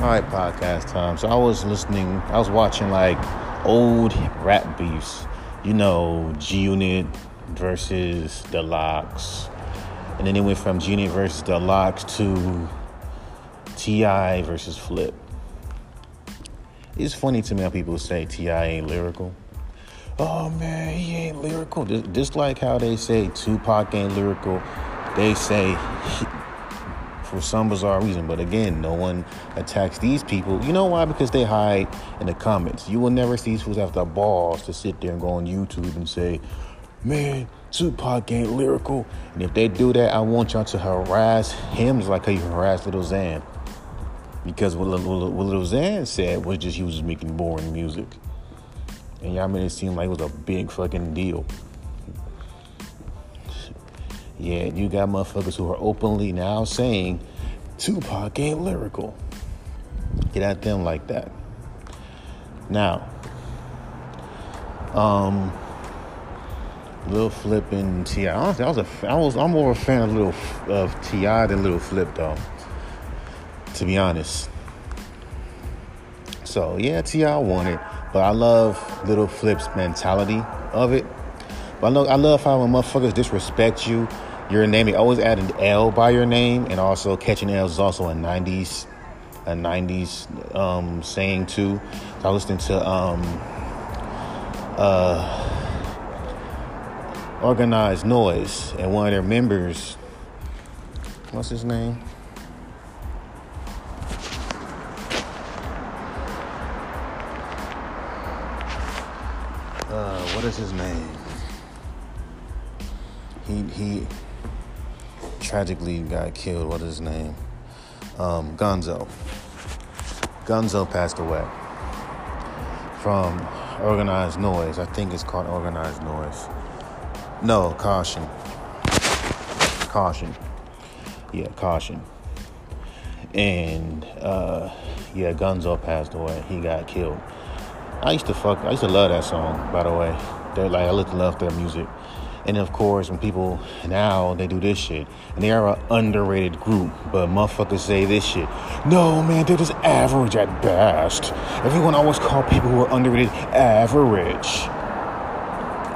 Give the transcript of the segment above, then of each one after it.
All right, podcast time. So I was listening, I was watching like old rap beefs, you know, G Unit versus the LOX. And then it went from G Unit versus the LOX to T.I. versus Flip. It's funny to me how people say T.I. ain't lyrical. Oh man, he ain't lyrical. Just like how they say Tupac ain't lyrical, they say for some bizarre reason. But again, no one attacks these people. You know why? Because they hide in the comments. You will never see these fools have the balls to sit there and go on YouTube and say, man, Tupac ain't lyrical. And if they do that, I want y'all to harass him just like how you harass Little Xan. Because what, what, what Little Xan said was just he was just making boring music. And y'all made it seem like it was a big fucking deal. Yeah, you got motherfuckers who are openly now saying Tupac ain't lyrical. Get at them like that. Now, um, Lil Flip and Ti. Honestly, I was a, I was, I'm more of a fan of Little of T.I. than Lil Flip though. To be honest. So yeah, T.I. won it, but I love Little Flip's mentality of it. But I know I love how when motherfuckers disrespect you your name. They always add an L by your name, and also catching L's is also a '90s a '90s um, saying too. So I was listening to um, uh, Organized Noise, and one of their members, what's his name? Uh, what is his name? He he tragically got killed. What is his name? Um, Gonzo. Gonzo passed away from organized noise. I think it's called organized noise. No, caution. Caution. Yeah, caution. And uh, yeah, Gonzo passed away. He got killed. I used to fuck. I used to love that song. By the way, they like I used to love their music. And of course, when people now they do this shit, and they are an underrated group, but motherfuckers say this shit. No, man, they're just average at best. Everyone always call people who are underrated average.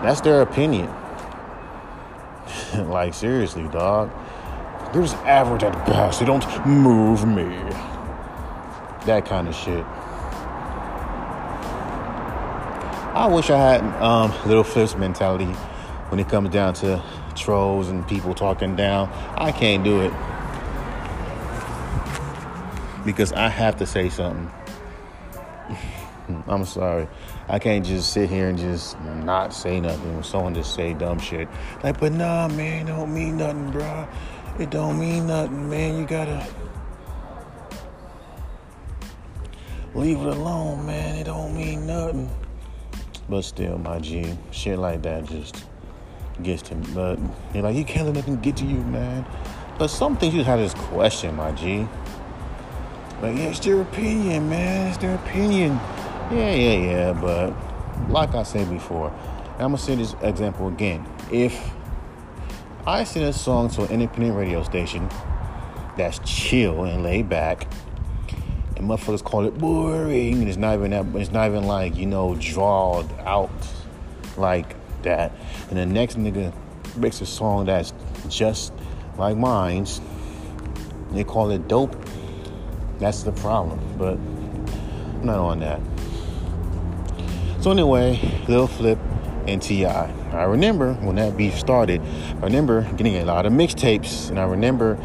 That's their opinion. like seriously, dog. They're just average at best. They don't move me. That kind of shit. I wish I had um, Little Flip's mentality when it comes down to trolls and people talking down. I can't do it because I have to say something. I'm sorry. I can't just sit here and just not say nothing when someone just say dumb shit. Like, but nah, man, don't mean nothing, bro. It don't mean nothing, man. You gotta leave it alone, man. It don't mean nothing. But still, my G, shit like that just to me. But you're like, you can't let nothing get to you, man. But some things you have this question, my G. Like, yeah, it's their opinion, man. It's their opinion. Yeah, yeah, yeah. But like I said before, I'm gonna say this example again. If I send a song to an independent radio station that's chill and laid back, and motherfuckers call it boring, and it's not even that. It's not even like you know drawled out like that. And the next nigga makes a song that's just like mine's. They call it dope. That's the problem. But I'm not on that. So anyway, Lil Flip and T.I. I remember when that beef started, I remember getting a lot of mixtapes, and I remember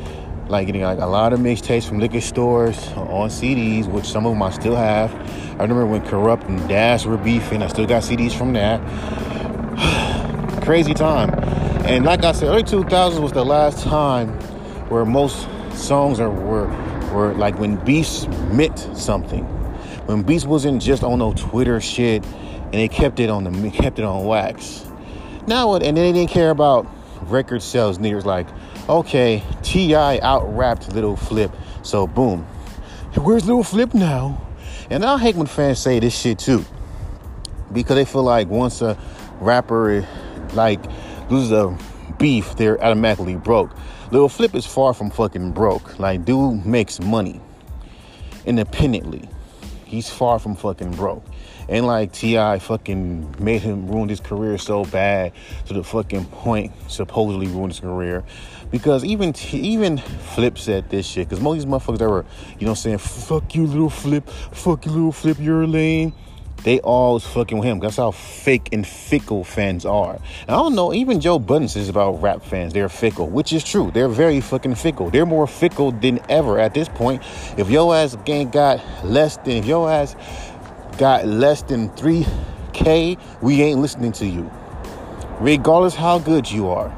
like getting like a lot of mixtapes from liquor stores on CDs, which some of them I still have. I remember when Corrupt and Dash were beefing, I still got CDs from that. Crazy time. And like I said, early 2000s was the last time where most songs are were were like when beefs meant something. When beefs wasn't just on no Twitter shit and they kept it on the kept it on wax. Now what? And they didn't care about record sales. Niggas like, okay, T.I. out rapped Little Flip, so boom. Where's Little Flip now? And I hate when fans say this shit too, because they feel like once a rapper like loses a beef, they're automatically broke. Little Flip is far from fucking broke. Like, dude makes money. independently. He's far from fucking broke. And like T.I. fucking made him ruin his career so bad to the fucking point supposedly ruined his career. Because even even Flip said this shit. Because most of these motherfuckers that were, you know, saying "fuck you, little Flip," "fuck you, little Flip," you're lame. They all was fucking with him. That's how fake and fickle fans are. And I don't know. Even Joe Budden says about rap fans, they're fickle, which is true. They're very fucking fickle. They're more fickle than ever at this point. If your ass gang got less than, if your ass got less than 3K, we ain't listening to you. Regardless how good you are.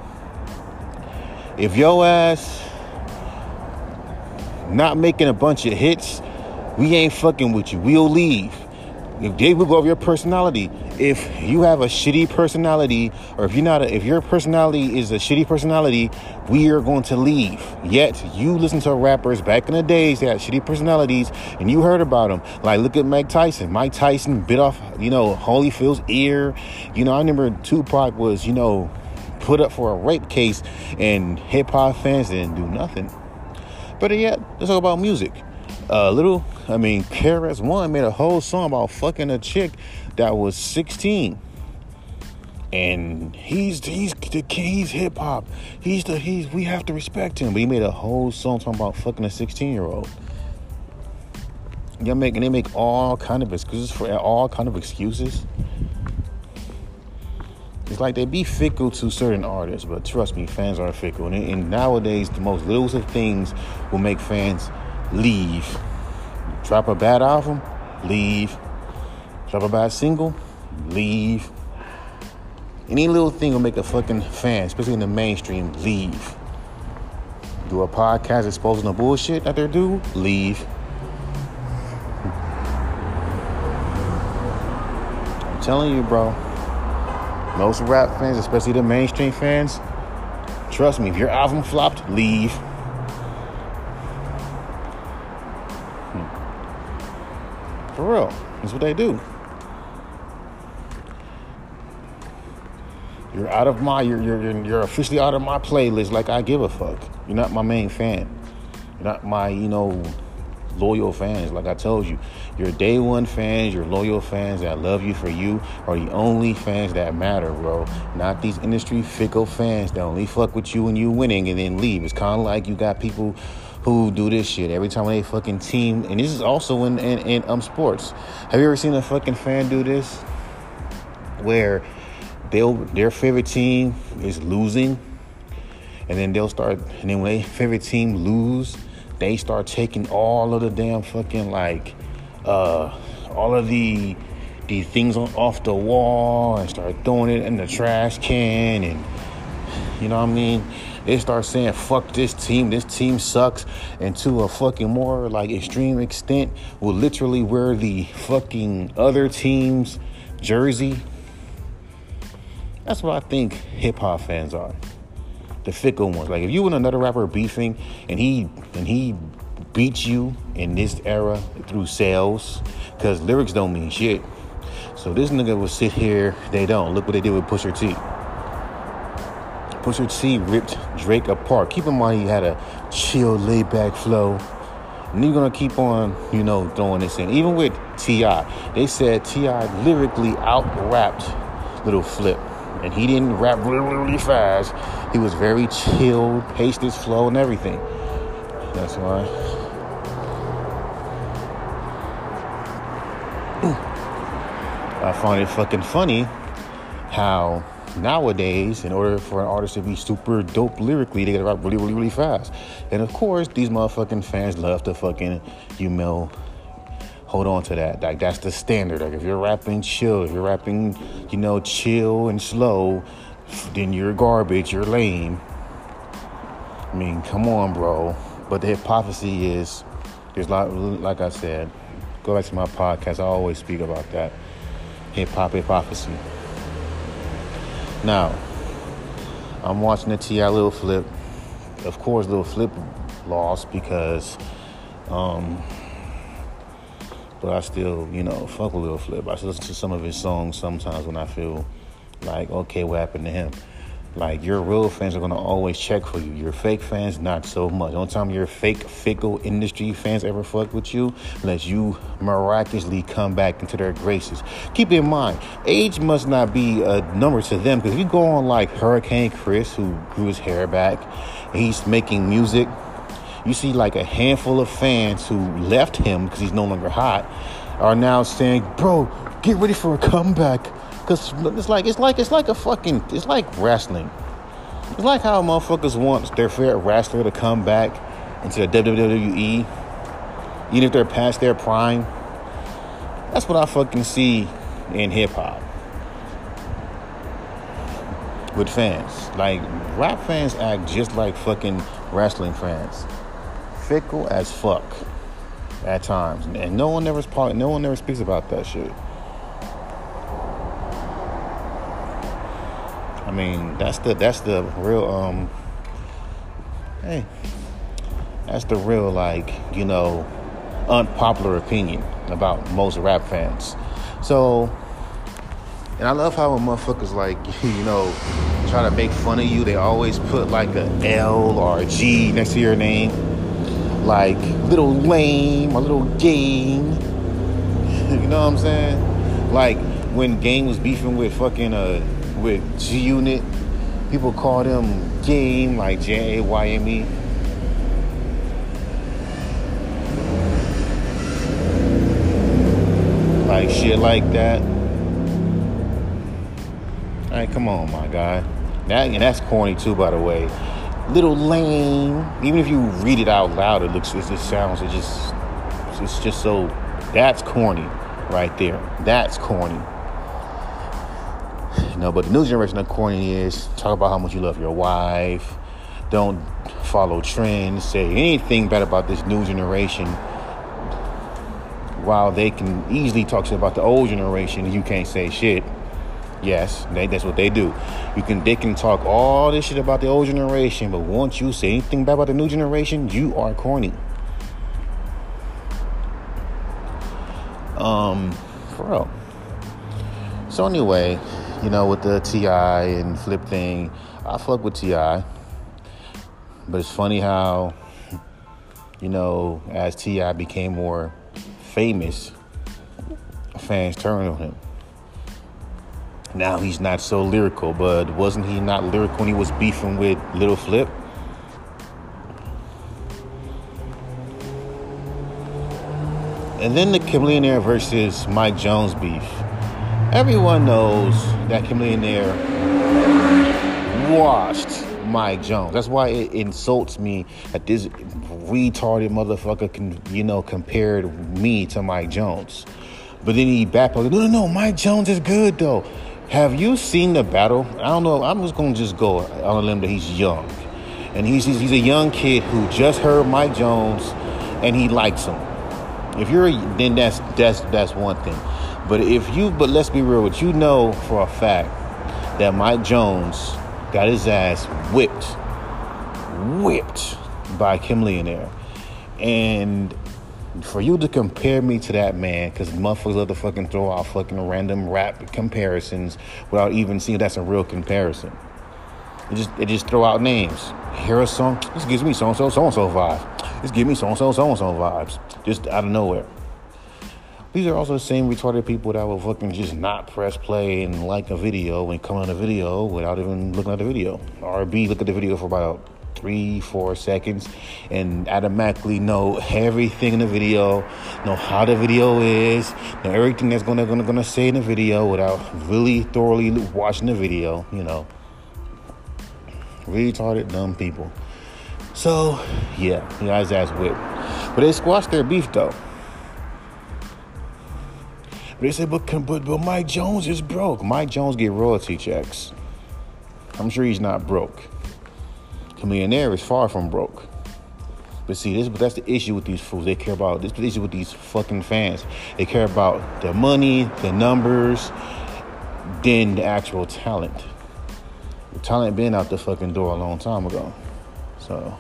If your ass not making a bunch of hits, we ain't fucking with you. We'll leave. If they will go over your personality. If you have a shitty personality, or if you're not, a, if your personality is a shitty personality, we are going to leave. Yet you listen to rappers back in the days that had shitty personalities, and you heard about them. Like look at Mike Tyson. Mike Tyson bit off, you know, Holyfield's ear. You know, I remember Tupac was, you know, put up for a rape case, and hip hop fans didn't do nothing. But yet, let's talk about music. Uh, little, I mean, KRS One made a whole song about fucking a chick that was 16. And he's he's the he's hip hop. He's the he's we have to respect him. But he made a whole song talking about fucking a 16 year old. Y'all making they make all kind of excuses for all kind of excuses. It's like they be fickle to certain artists, but trust me, fans are fickle. And, and nowadays, the most littlest of things will make fans leave. Drop a bad album, leave. Drop a bad single, leave. Any little thing will make a fucking fan, especially in the mainstream, leave. Do a podcast exposing the bullshit that they do, leave. I'm telling you, bro. Most rap fans, especially the mainstream fans, trust me, if your album flopped, leave. Real. That's what they do. You're out of my you're, you're you're officially out of my playlist like I give a fuck. You're not my main fan. You're not my, you know, loyal fans. Like I told you, your day one fans, your loyal fans that love you for you are the only fans that matter, bro. Not these industry fickle fans that only fuck with you when you winning and then leave. It's kind of like you got people who do this shit every time they fucking team. And this is also in, in, in um sports. Have you ever seen a fucking fan do this? Where they'll their favorite team is losing, and then they'll start. And then when their favorite team lose, they start taking all of the damn fucking like, uh, all of the the things on, off the wall and start throwing it in the trash can and you know what I mean? They start saying fuck this team, this team sucks, and to a fucking more like extreme extent will literally wear the fucking other team's jersey. That's what I think hip hop fans are. The fickle ones. Like if you and another rapper beefing and he and he beats you in this era through sales, because lyrics don't mean shit. So this nigga will sit here, they don't. Look what they did with Pusha T. Pusha T ripped Drake apart. Keep in mind he had a chill, laid back flow. And you're gonna keep on, you know, throwing this in. Even with T.I., they said T.I. lyrically out rapped Little Flip. And he didn't rap really, really fast. He was very chill, paced his flow and everything. That's why. I find it fucking funny how nowadays, in order for an artist to be super dope lyrically, they gotta rap really, really, really fast. And of course, these motherfucking fans love to fucking, you know, hold on to that. Like that's the standard. Like if you're rapping chill, if you're rapping, you know, chill and slow, then you're garbage, you're lame. I mean, come on, bro. But the hypocrisy is there's a lot like I said, go back to my podcast, I always speak about that. Hip hop hypocrisy. Now, I'm watching the T.I. Little Flip. Of course, Little Flip lost because, um, but I still, you know, fuck with Little Flip. I listen to some of his songs sometimes when I feel like, okay, what happened to him? Like your real fans are gonna always check for you. Your fake fans, not so much. Only time your fake, fickle industry fans ever fuck with you, unless you miraculously come back into their graces. Keep in mind, age must not be a number to them. Because if you go on like Hurricane Chris, who grew his hair back, he's making music. You see like a handful of fans who left him because he's no longer hot, are now saying, "Bro, get ready for a comeback." Cause it's like it's like it's like a fucking it's like wrestling. It's like how motherfuckers want their favorite wrestler to come back into the WWE, even if they're past their prime. That's what I fucking see in hip hop with fans. Like rap fans act just like fucking wrestling fans, fickle as fuck at times, and no one no one ever speaks about that shit. I mean, that's the that's the real um hey. That's the real like, you know, unpopular opinion about most rap fans. So and I love how motherfuckers like, you know, try to make fun of you, they always put like a L or a G next to your name. Like little lame or little game. you know what I'm saying? Like when Game was beefing with fucking uh with G Unit. People call them Game, like J A Y M E. Like shit like that. Alright, come on, my guy. That and that's corny too, by the way. Little lame. Even if you read it out loud, it looks it just sounds it just it's just so that's corny right there. That's corny. No, but the new generation of corny is talk about how much you love your wife. Don't follow trends. Say anything bad about this new generation. While they can easily talk shit about the old generation, you can't say shit. Yes, they, that's what they do. You can they can talk all this shit about the old generation, but once you say anything bad about the new generation, you are corny. Um, for real. So anyway, you know, with the T.I. and Flip thing, I fuck with T.I. But it's funny how, you know, as T.I. became more famous, fans turned on him. Now he's not so lyrical, but wasn't he not lyrical when he was beefing with Little Flip? And then the Chamillionaire versus Mike Jones beef. Everyone knows that Chamillionaire washed Mike Jones. That's why it insults me that this retarded motherfucker can, you know, compared me to Mike Jones. But then he backpedaled. No, no, no. Mike Jones is good though. Have you seen the battle? I don't know. I'm just gonna just go on a limb that he's young, and he's he's a young kid who just heard Mike Jones, and he likes him. If you're then that's that's that's one thing. But if you, but let's be real, what you know for a fact that Mike Jones got his ass whipped, whipped by Chamillionaire. And for you to compare me to that man, because motherfuckers love to fucking throw out fucking random rap comparisons without even seeing that's a real comparison. It just it just throw out names. Hear a song, this gives me so and so so and so vibe. This gives me so and so so and so vibes. Just out of nowhere. These are also the same retarded people that will fucking just not press play and like a video and come on a video without even looking at the video. Or B, look at the video for about three, four seconds and automatically know everything in the video, know how the video is, know everything that's gonna gonna gonna say in the video without really thoroughly watching the video, you know. Retarded dumb people. So yeah, you guys ass whipped. But they squashed their beef though. They say, but, but, but Mike Jones is broke. Mike Jones get royalty checks. I'm sure he's not broke. Chamillionaire is far from broke. But see, this that's the issue with these fools. They care about this the issue with these fucking fans. They care about the money, the numbers, than the actual talent. The talent been out the fucking door a long time ago. So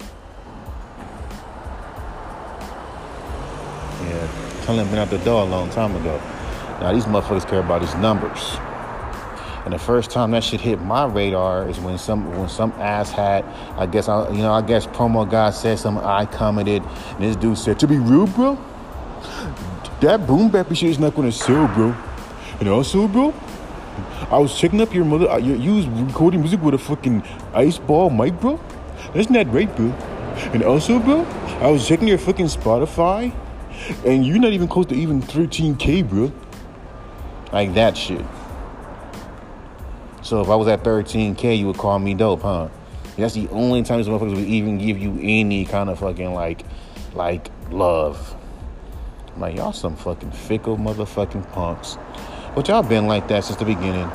yeah, talent been out the door a long time ago. Now these motherfuckers care about his numbers. And the first time that shit hit my radar is when some when some ass hat, I guess I you know I guess promo guy said something I commented, and this dude said, "To be real, bro, that boom bap shit is not gonna sell, bro." And also, bro, I was checking up your mother. uh, You, you was recording music with a fucking ice ball mic, bro. That's not right, bro. And also, bro, I was checking your fucking Spotify, and you're not even close to even 13k, bro. Like that shit. So if I was at 13k, you would call me dope, huh? That's the only time these motherfuckers would even give you any kind of fucking like, like love. I'm like y'all some fucking fickle motherfucking punks. But y'all been like that since the beginning.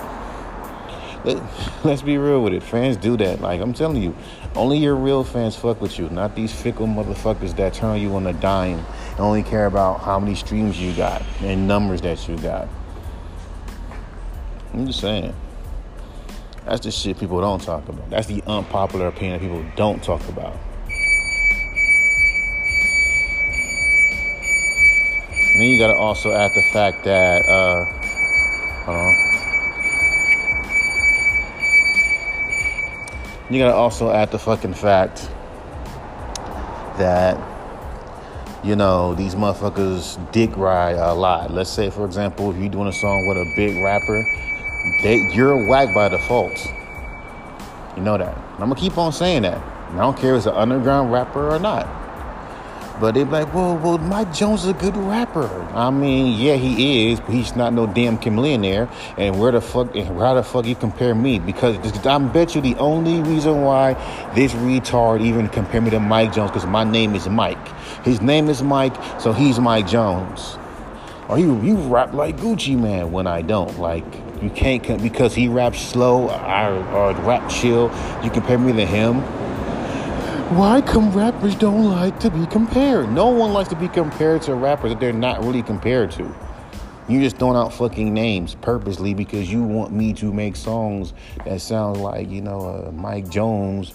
Let, let's be real with it. Fans do that. Like I'm telling you, only your real fans fuck with you, not these fickle motherfuckers that turn you on a dime and only care about how many streams you got and numbers that you got. I'm just saying. That's the shit people don't talk about. That's the unpopular opinion that people don't talk about. And then you gotta also add the fact that, uh, hold on. You gotta also add the fucking fact that, you know, these motherfuckers dick ride a lot. Let's say, for example, if you're doing a song with a big rapper, they you're a whack by default. You know that. I'm gonna keep on saying that. And I don't care if it's an underground rapper or not. But they be like, well, well, Mike Jones is a good rapper. I mean, yeah, he is, but he's not no damn millionaire. And where the fuck, and how the fuck you compare me? Because I bet you the only reason why this retard even compare me to Mike Jones, because my name is Mike. His name is Mike, so he's Mike Jones. Or you, you rap like Gucci Mane when I don't. Like, you can't, because he raps slow or, or rap chill, you compare me to him. Why come rappers don't like to be compared? No one likes to be compared to rappers that they're not really compared to. You just throwing out fucking names purposely because you want me to make songs that sound like, you know, uh, Mike Jones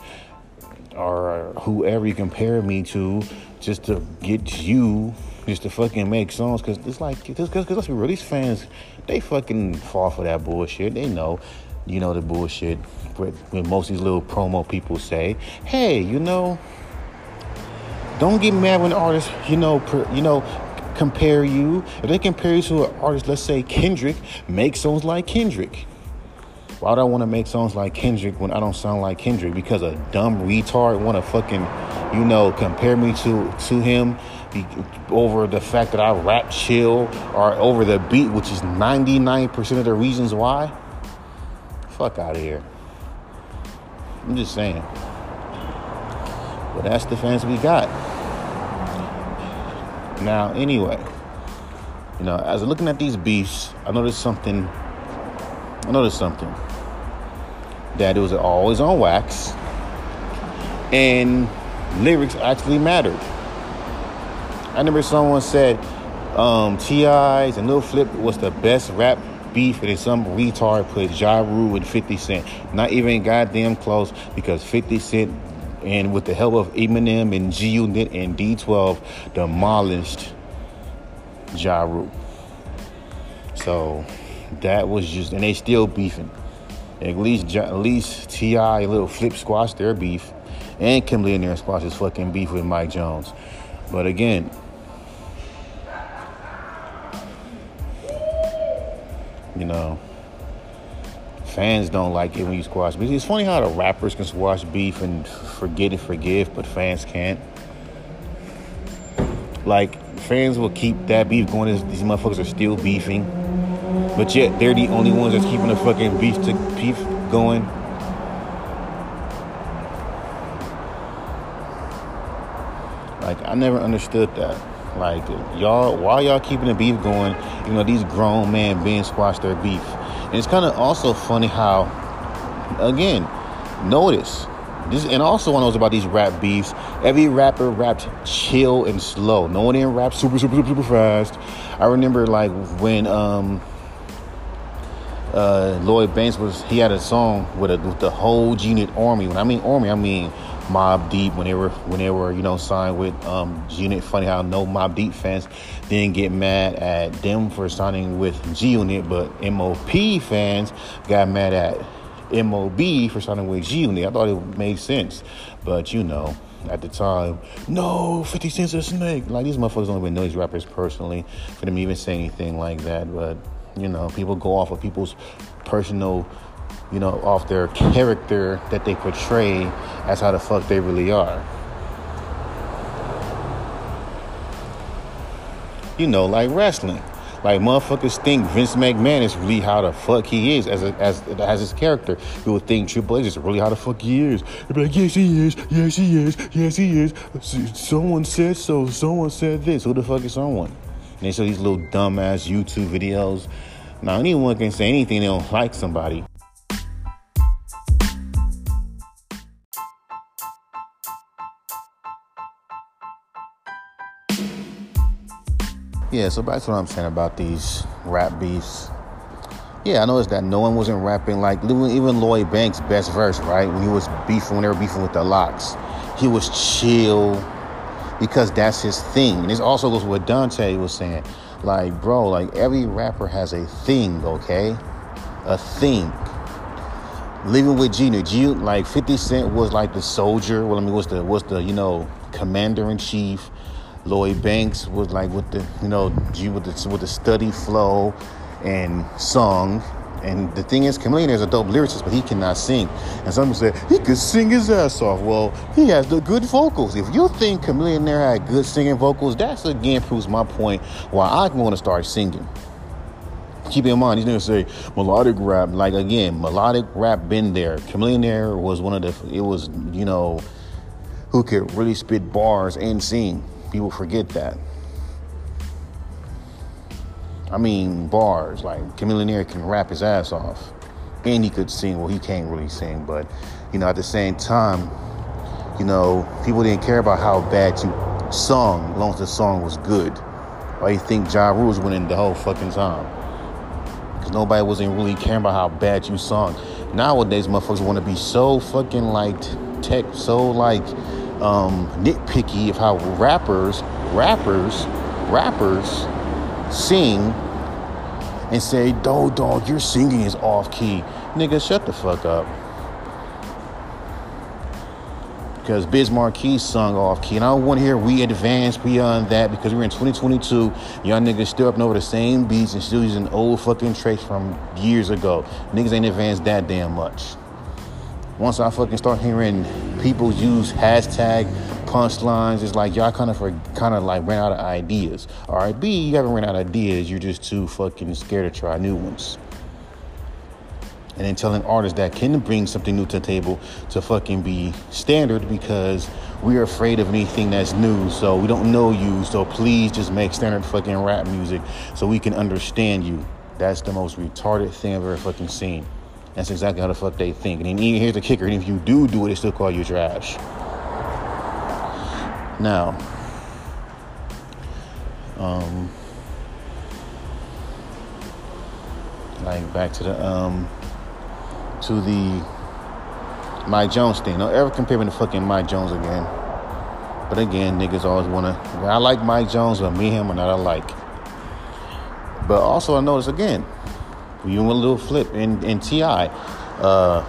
or whoever you compare me to just to get you just to fucking make songs because it's like because let's be real these fans they fucking fall for that bullshit they know you know the bullshit when most of these little promo people say, "Hey, you know, don't get mad when artists, you know, per, you know, compare you. If they compare you to an artist, let's say Kendrick, make songs like Kendrick. Why do I want to make songs like Kendrick when I don't sound like Kendrick? Because a dumb retard want to fucking, you know, compare me to to him over the fact that I rap chill or over the beat, which is 99% of the reasons why. Fuck out of here. I'm just saying. But that's the fans we got. Now, anyway, you know, as I'm looking at these beefs, I noticed something. I noticed something that it was always on wax, and lyrics actually mattered. I remember someone said um, T.I.'s and Lil Flip was the best rap beef and some retard put Ja Rule and 50 Cent. Not even goddamn close because 50 Cent and with the help of Eminem and G Unit and D12 demolished Ja Rule. So that was just and they still beefing. At least at least T.I. little flip squash their beef. And Chamillionaire ended his fucking beef with Mike Jones. But again, you know, fans don't like it when you squash beef. It's funny how the rappers can squash beef and forget and forgive, but fans can't. Like, fans will keep that beef going as these motherfuckers are still beefing. But yet, they're the only ones that's keeping the fucking beef to beef going. Like, I never understood that. Like y'all, why y'all keeping the beef going? You know, these grown men being squashed their beef. And it's kind of also funny how, again, notice this, and also one knows about these rap beefs. Every rapper rapped chill and slow. No one even rap super, super, super, super fast. I remember like when um, uh, Lloyd Banks was he had a song with, a, with the whole Unit Army. When I mean Army, I mean Mobb Deep when they were when they were you know signed with um, G Unit. Funny how no Mobb Deep fans didn't get mad at them for signing with G Unit, but MOP fans got mad at MOB for signing with G Unit. I thought it made sense, but you know at the time, no, 50 Cent's a snake. Like, these motherfuckers don't even know these rappers personally for them even say anything like that. But, you know, people go off of people's personal you know, off their character that they portray as how the fuck they really are. You know, like wrestling. Like motherfuckers think Vince McMahon is really how the fuck he is as a, as as his character. You would think Triple H is really how the fuck he is. They'd be like, yes he is, yes he is, yes he is. Someone said so. Someone said this. Who the fuck is someone? And they show these little dumbass YouTube videos. Now anyone can say anything they don't like somebody. Yeah, so back to what I'm saying about these rap beefs. Yeah, I noticed that no one wasn't rapping like even Lloyd Banks' best verse, right? When he was beefing, when they were beefing with the LOX, he was chill because that's his thing. And this also goes with what Dante was saying. Like, bro, like every rapper has a thing, okay? A thing. Living with Gina, G, like 50 Cent was like the soldier. Well, I mean, was the was the you know commander in chief. Lloyd Banks was like with the you know G with the with the study flow and song. And the thing is, Chamillionaire is a dope lyricist, but he cannot sing. And some people say he could sing his ass off. Well, he has the good vocals. If you think Chamillionaire had good singing vocals, that's again proves my point why I want to start singing. Keep in mind, he's gonna say melodic rap. Like again, melodic rap been there. Chamillionaire was one of the. It was you know, who could really spit bars and sing. People forget that. I mean, bars like Chamillionaire can rap his ass off, and he could sing. Well, he can't really sing, but you know, at the same time, you know, people didn't care about how bad you sung, as long as the song was good. Why you think Ja Rule's winning the whole fucking time? Because nobody wasn't really caring about how bad you sung. Nowadays, motherfuckers want to be so fucking like tech, so like um, nitpicky of how rappers, rappers, rappers sing and say, "Dog, dog, your singing is off key." Nigga, shut the fuck up. Because Biz Markie sung off key. And I don't want to hear we advance beyond that because we're in 2022. Y'all niggas still up and over the same beats and still using old fucking traits from years ago. Niggas ain't advanced that damn much once I fucking start hearing people use hashtag punchlines, it's like y'all kind of kind of like ran out of ideas. All right, B, you haven't ran out of ideas. You're just too fucking scared to try new ones. And then telling artists that can bring something new to the table to fucking be standard because we're afraid of anything that's new. So we don't know you. So please just make standard fucking rap music so we can understand you. That's the most retarded thing I've ever fucking seen. That's exactly how the fuck they think. And then here's the kicker. And if you do do it, they still call you trash. Now, um, like back to the um, to the Mike Jones thing. Don't ever compare me to fucking Mike Jones again. But again, niggas always wanna. I like Mike Jones, but me and him are not alike. But also, I notice again, even with a little flip in, in T.I., uh,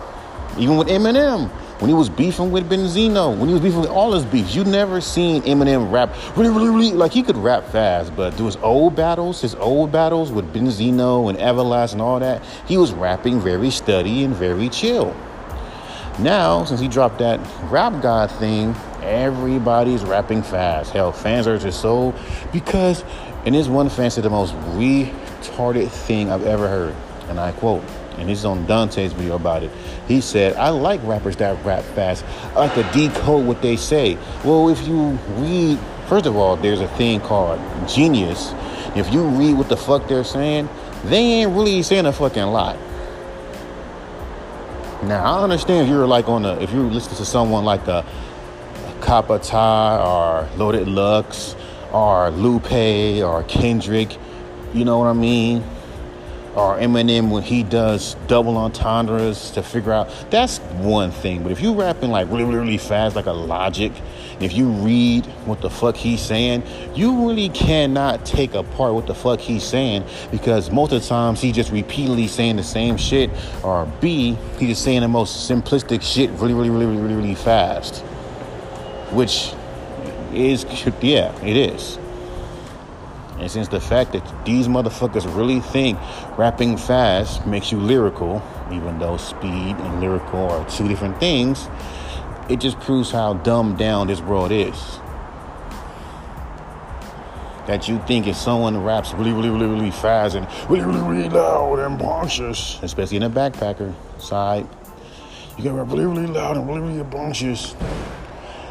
even with Eminem, when he was beefing with Benzino, when he was beefing with all his beefs, you never seen Eminem rap really, really, really like he could rap fast, but do his old battles, his old battles with Benzino and Everlast and all that, he was rapping very steady and very chill. Now, since he dropped that rap god thing, everybody's rapping fast. Hell, fans are just so because, and this one fan said the most retarded thing I've ever heard, and I quote, and this is on Dante's video about it. He said, I like rappers that rap fast. I like to decode what they say. Well, if you read, first of all, there's a thing called genius. If you read what the fuck they're saying, they ain't really saying a fucking lot. Now, I understand if you're like on a, if you're listening to someone like a, a Kappa or Loaded Lux or Lupe or Kendrick, you know what I mean? or Eminem when he does double entendres to figure out that's one thing. But if you rapping like really, really, fast, like a Logic, if you read what the fuck he's saying, you really cannot take apart what the fuck he's saying because most of the times he just repeatedly saying the same shit, or B, he just saying the most simplistic shit really, really, really, really, really fast, which is yeah, it is. And since the fact that these motherfuckers really think rapping fast makes you lyrical, even though speed and lyrical are two different things, it just proves how dumbed down this world is. That you think if someone raps really, really, really, really fast and really, really, really loud and bonkers, especially in the backpacker side, you can rap really, really loud and really, really bonkers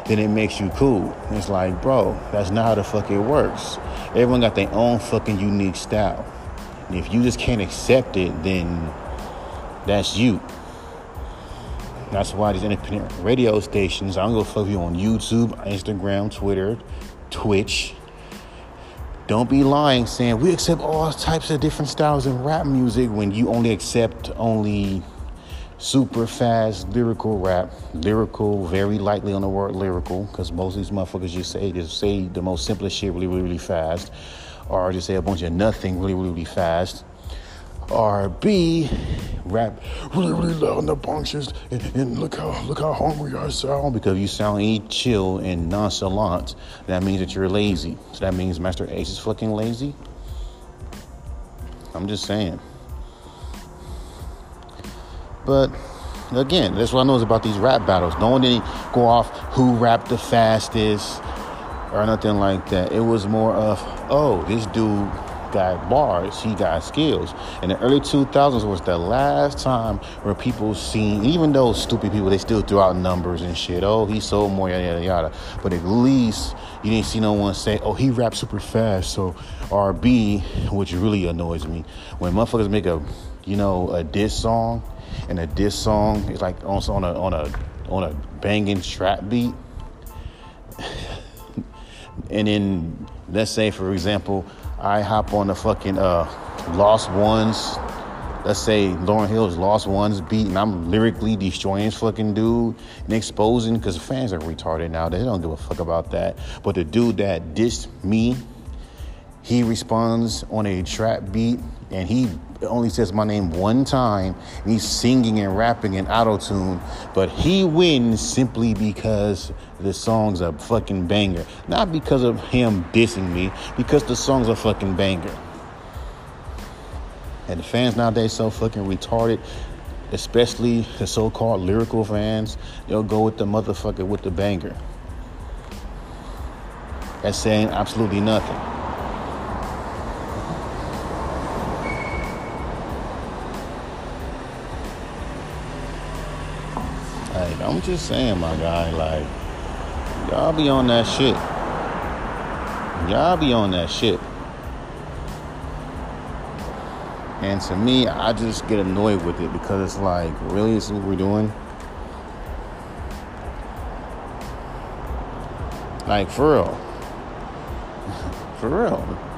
then it makes you cool. It's like, bro, that's not how the fuck it works. Everyone got their own fucking unique style. And if you just can't accept it, then that's you. That's why these independent radio stations, I'm gonna fuck you on YouTube, Instagram, Twitter, Twitch. Don't be lying saying we accept all types of different styles in rap music when you only accept only super fast lyrical rap. Lyrical, very lightly on the word lyrical, because most of these motherfuckers just say just say the most simplest shit really, really, really fast, or just say a bunch of nothing really, really, really fast. Or B, rap really, really loud and obnoxious, and, and look how look how hungry I sound because you sound any chill and nonchalant. That means that you're lazy. So that means Masta Ace is fucking lazy. I'm just saying. But again, that's what I know is about these rap battles. No one didn't go off who rapped the fastest or nothing like that. It was more of, oh, this dude got bars, he got skills. In the early 2000s was the last time where people seen, even those stupid people, they still threw out numbers and shit. Oh, he sold more, yada, yada, yada. But at least you didn't see no one say, oh, he rapped super fast. So, RB, which really annoys me, when motherfuckers make a, you know, a diss song and a diss song is like on, on a on a on a banging trap beat. and then let's say for example, I hop on the fucking uh, Lost Ones. Let's say Lauryn Hill's Lost Ones beat, and I'm lyrically destroying this fucking dude and exposing because fans are retarded now. They don't give a fuck about that. But the dude that dissed me, he responds on a trap beat and he only says my name one time and he's singing and rapping in auto tune but he wins simply because the song's a fucking banger. Not because of him dissing me because the song's a fucking banger. And the fans nowadays so fucking retarded especially the so-called lyrical fans they'll go with the motherfucker with the banger. That's saying absolutely nothing I'm just saying, my guy, like, y'all be on that shit. Y'all be on that shit. And to me, I just get annoyed with it because it's like, really, this is what we're doing? Like, for real. for real.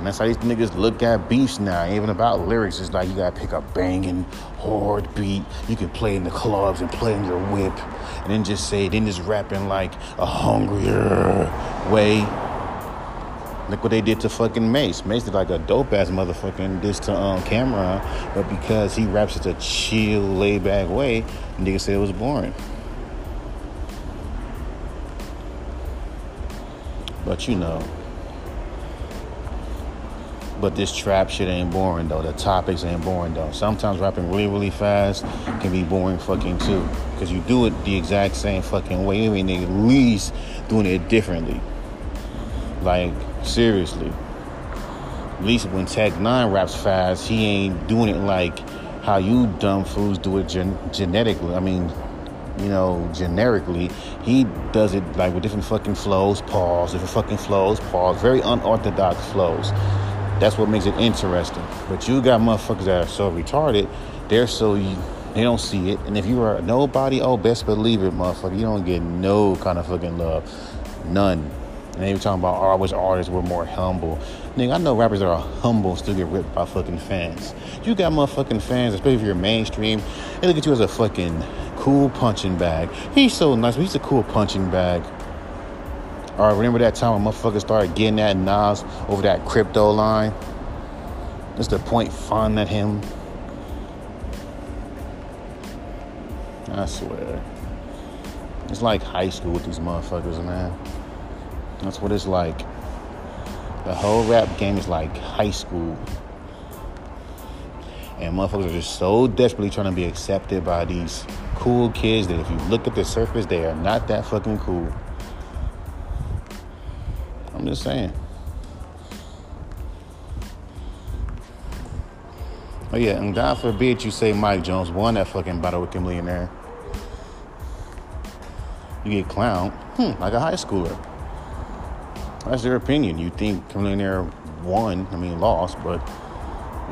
And that's how these niggas look at beats now. Even about lyrics, it's like you gotta pick a banging, hard beat. You can play in the clubs and play in your whip, and then just say, then just rapping like a hungrier way. Look what they did to fucking Mase. Mase did like a dope ass motherfucking this to um, Cam'ron, but because he raps such a chill, laid back way, niggas said it was boring. But you know. But this trap shit ain't boring though. The topics ain't boring though. Sometimes rapping really, really fast can be boring fucking too. Cause you do it the exact same fucking way. I mean, at least doing it differently. Like, seriously. At least when Tech N9ne raps fast, he ain't doing it like how you dumb fools do it gen- genetically. I mean, you know, generically. He does it like with different fucking flows, pause, different fucking flows, pause, very unorthodox flows. That's what makes it interesting. But you got motherfuckers that are so retarded, they're so they don't see it. And if you are nobody, oh, best believe it, motherfucker, you don't get no kind of fucking love, none. And they were talking about, oh, I wish artists were more humble. Nigga, I know rappers that are humble still get ripped by fucking fans. You got motherfucking fans, especially if you're mainstream, they look at you as a fucking cool punching bag. He's so nice, but he's a cool punching bag. All right, remember that time when motherfuckers started getting at Nas over that crypto line? That's the point fun at him. I swear. It's like high school with these motherfuckers, man. That's what it's like. The whole rap game is like high school. And motherfuckers are just so desperately trying to be accepted by these cool kids that if you look at the surface, they are not that fucking cool. I'm just saying. Oh yeah, and God forbid you say Mike Jones won that fucking battle with Chamillionaire. You get clowned, hmm, like a high schooler. That's their opinion. You think Chamillionaire won, I mean lost, but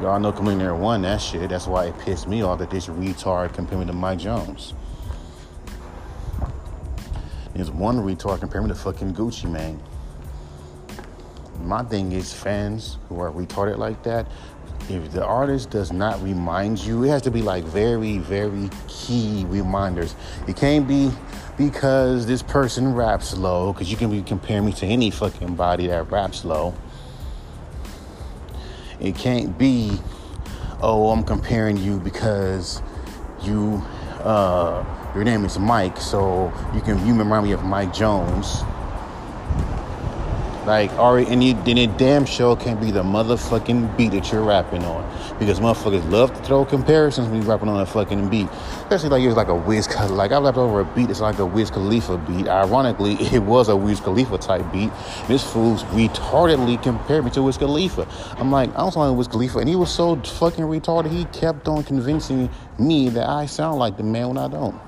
y'all know Chamillionaire won that shit. That's why it pissed me off that this retard compared me to Mike Jones. There's one retard compared me to fucking Gucci Mane. My thing is fans who are retarded like that. If the artist does not remind you, it has to be like very, very key reminders. It can't be because this person raps low, because you can be comparing me to any fucking body that raps low. It can't be, oh, I'm comparing you because you, uh, your name is Mike, so you can you remind me of Mike Jones. Like, already, and you, then it damn sure can't be the motherfucking beat that you're rapping on. Because motherfuckers love to throw comparisons when you're rapping on a fucking beat. Especially like it was like a Wiz, like I rapped over a beat It's like a Wiz Khalifa beat. Ironically, it was a Wiz Khalifa type beat. This fool's retardedly compared me to Wiz Khalifa. I'm like, I don't sound like Wiz Khalifa. And he was so fucking retarded, he kept on convincing me that I sound like the man when I don't.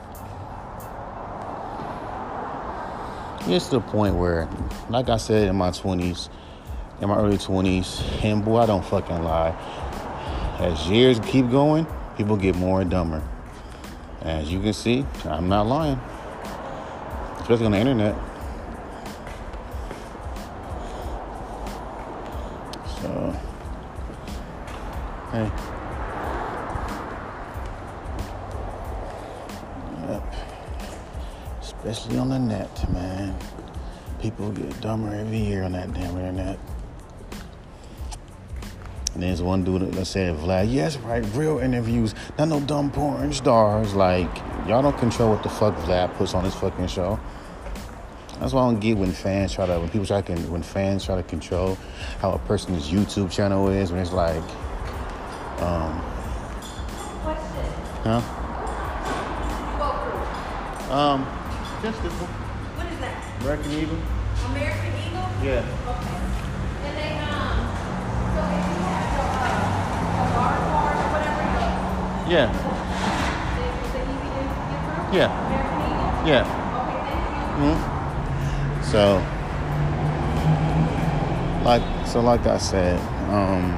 It's to the point where, like I said in my 20s, in my early 20s, and boy, I don't fucking lie. As years keep going, people get more and dumber. As you can see, I'm not lying. Especially on the internet. So, hey. Especially on the net, man. People get dumber every year on that damn internet. And there's one dude that said, Vlad, yes, right, real interviews, not no dumb porn stars. Like, y'all don't control what the fuck Vlad puts on his fucking show. That's why I don't get when fans try to, when people try to, when fans try to control how a person's YouTube channel is, when it's like, um, huh? Um, just this one. What is that? American Eagle. American Eagle? Yeah. Okay. And they, um, so if you have the, uh, a bar card or whatever, the, Yeah. the, the easy to get through? Yeah. American Eagle? Yeah. Okay, thank you. hmm So, like, so like I said, um,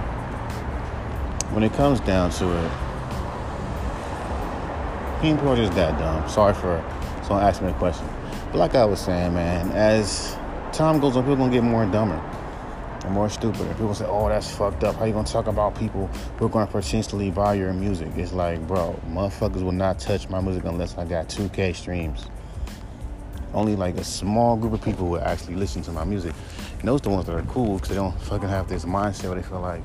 when it comes down to it, are just that dumb. Sorry for someone asking me a question, but like I was saying, man, as time goes on, people gonna get more dumber and more stupid. And people say, "Oh, that's fucked up." How you gonna talk about people who are gonna potentially buy your music? It's like, bro, motherfuckers will not touch my music unless I got 2K streams only like a small group of people will actually listen to my music. And those are the ones that are cool because they don't fucking have this mindset where they feel like,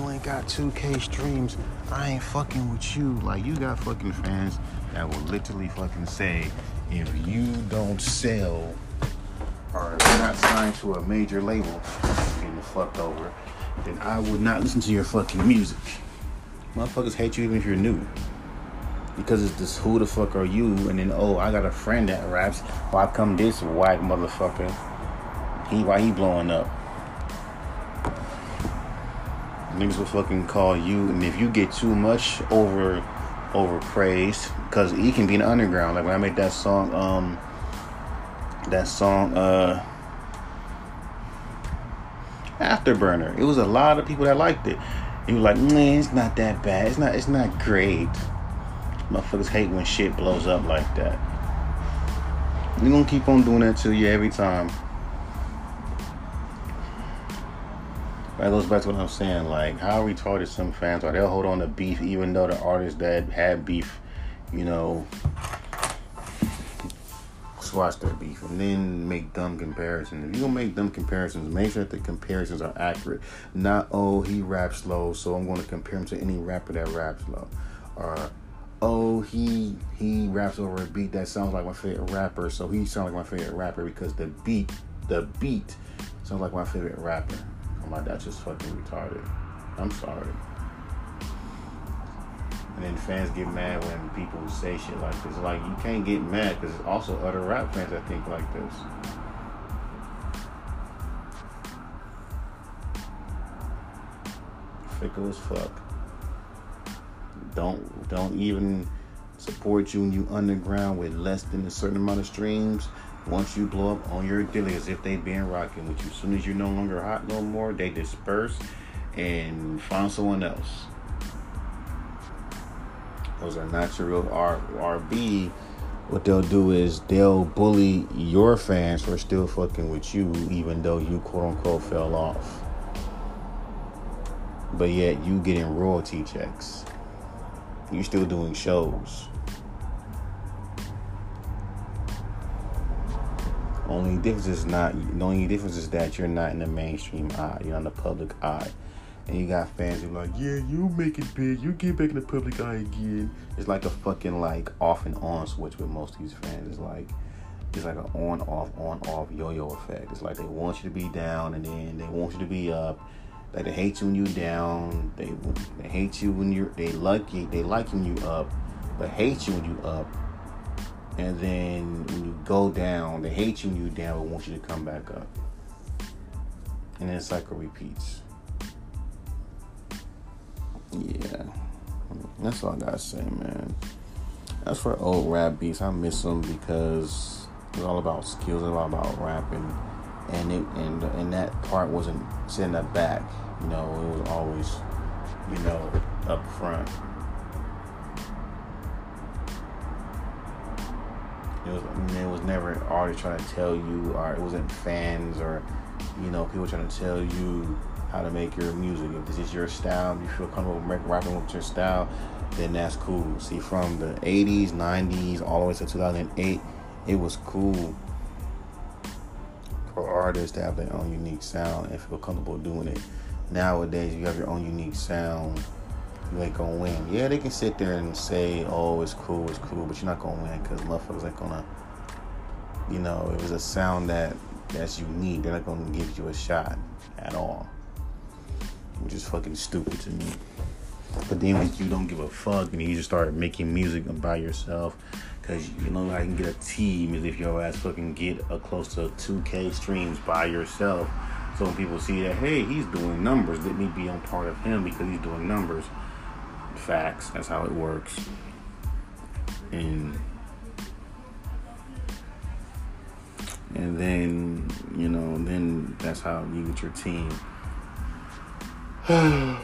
you ain't got 2K streams. I ain't fucking with you. Like, you got fucking fans that will literally fucking say, if you don't sell or not signed to a major label, getting fucked over, then I would not listen to your fucking music. Motherfuckers hate you even if you're new. Because it's this who the fuck are you? And then oh I got a friend that raps. Why come this white motherfucker? He why he blowing up? Niggas will fucking call you and if you get too much over overpraised, because he can be an underground. Like when I made that song, um that song uh Afterburner. It was a lot of people that liked it. You were like, man, it's not that bad. It's not. It's not great. Motherfuckers hate when shit blows up like that. You're gonna keep on doing that to you every time. That goes back to what I'm saying. Like, how retarded some fans are. They'll hold on to beef even though the artists that had beef, you know, squash their beef and then make dumb comparisons. If you're gonna make dumb comparisons, make sure that the comparisons are accurate. Not, oh, he raps slow, so I'm gonna compare him to any rapper that raps slow. Or, oh, he he raps over a beat that sounds like my favorite rapper, so he sounds like my favorite rapper because the beat, the beat sounds like my favorite rapper. Like, that's just fucking retarded. I'm sorry. And then fans get mad when people say shit like this. Like, you can't get mad because it's also other rap fans that think like this. Fickle as fuck. Don't don't even support you when you underground with less than a certain amount of streams. Once you blow up on your dilly as if they been rocking with you. As soon as you're no longer hot no more, they disperse and find someone else. Those are not your real R- RB. What they'll do is they'll bully your fans for still fucking with you, even though you quote unquote fell off. But yet you getting royalty checks. You still doing shows. Only difference is not the only difference is that you're not in the mainstream eye. You're on the public eye. And you got fans who are like, yeah, you make it big, you get back in the public eye again. It's like a fucking like off and on switch with most of these fans. It's like it's like an on off on off yo yo effect. It's like they want you to be down and then they want you to be up. Like they hate you when you're down. They they hate you when you're they like you they when you up, but hate you when you up. And then when you go down, they hate you when you down, but want you to come back up. And then the cycle repeats. Yeah. That's all I gotta say, man. As for old rap beats, I miss them because it's all about skills, it's all about rapping. And it and and that part wasn't sitting at back. You know, it was always, you know, up front. It was, it was never artists trying to tell you, or it wasn't fans, or you know, people trying to tell you how to make your music. If this is your style, you feel comfortable rapping with your style, then that's cool. See, from the 80s, 90s, all the way to 2008, it was cool for artists to have their own unique sound and feel comfortable doing it. Nowadays, you have your own unique sound. Ain't gonna win. Yeah, they can sit there and say, "Oh, it's cool, it's cool," but you're not gonna win because motherfuckers ain't gonna. You know, if it's a sound that that's unique, they're not gonna give you a shot at all which is fucking stupid to me. But then when you don't give a fuck and you just start making music by yourself, cause you know I can get a team is if your ass fucking get a close to 2k streams by yourself. So when people see that, hey, he's doing numbers, let me be on part of him because he's doing numbers. Facts, that's how it works. And and then you know, then that's how you get your team.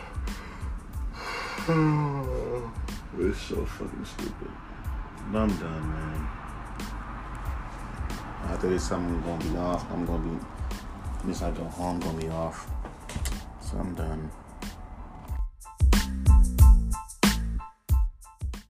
it's so fucking stupid. But I'm done, man. After this, I'm gonna be off. I'm gonna be. At least I go home, I'm gonna be off. So I'm done.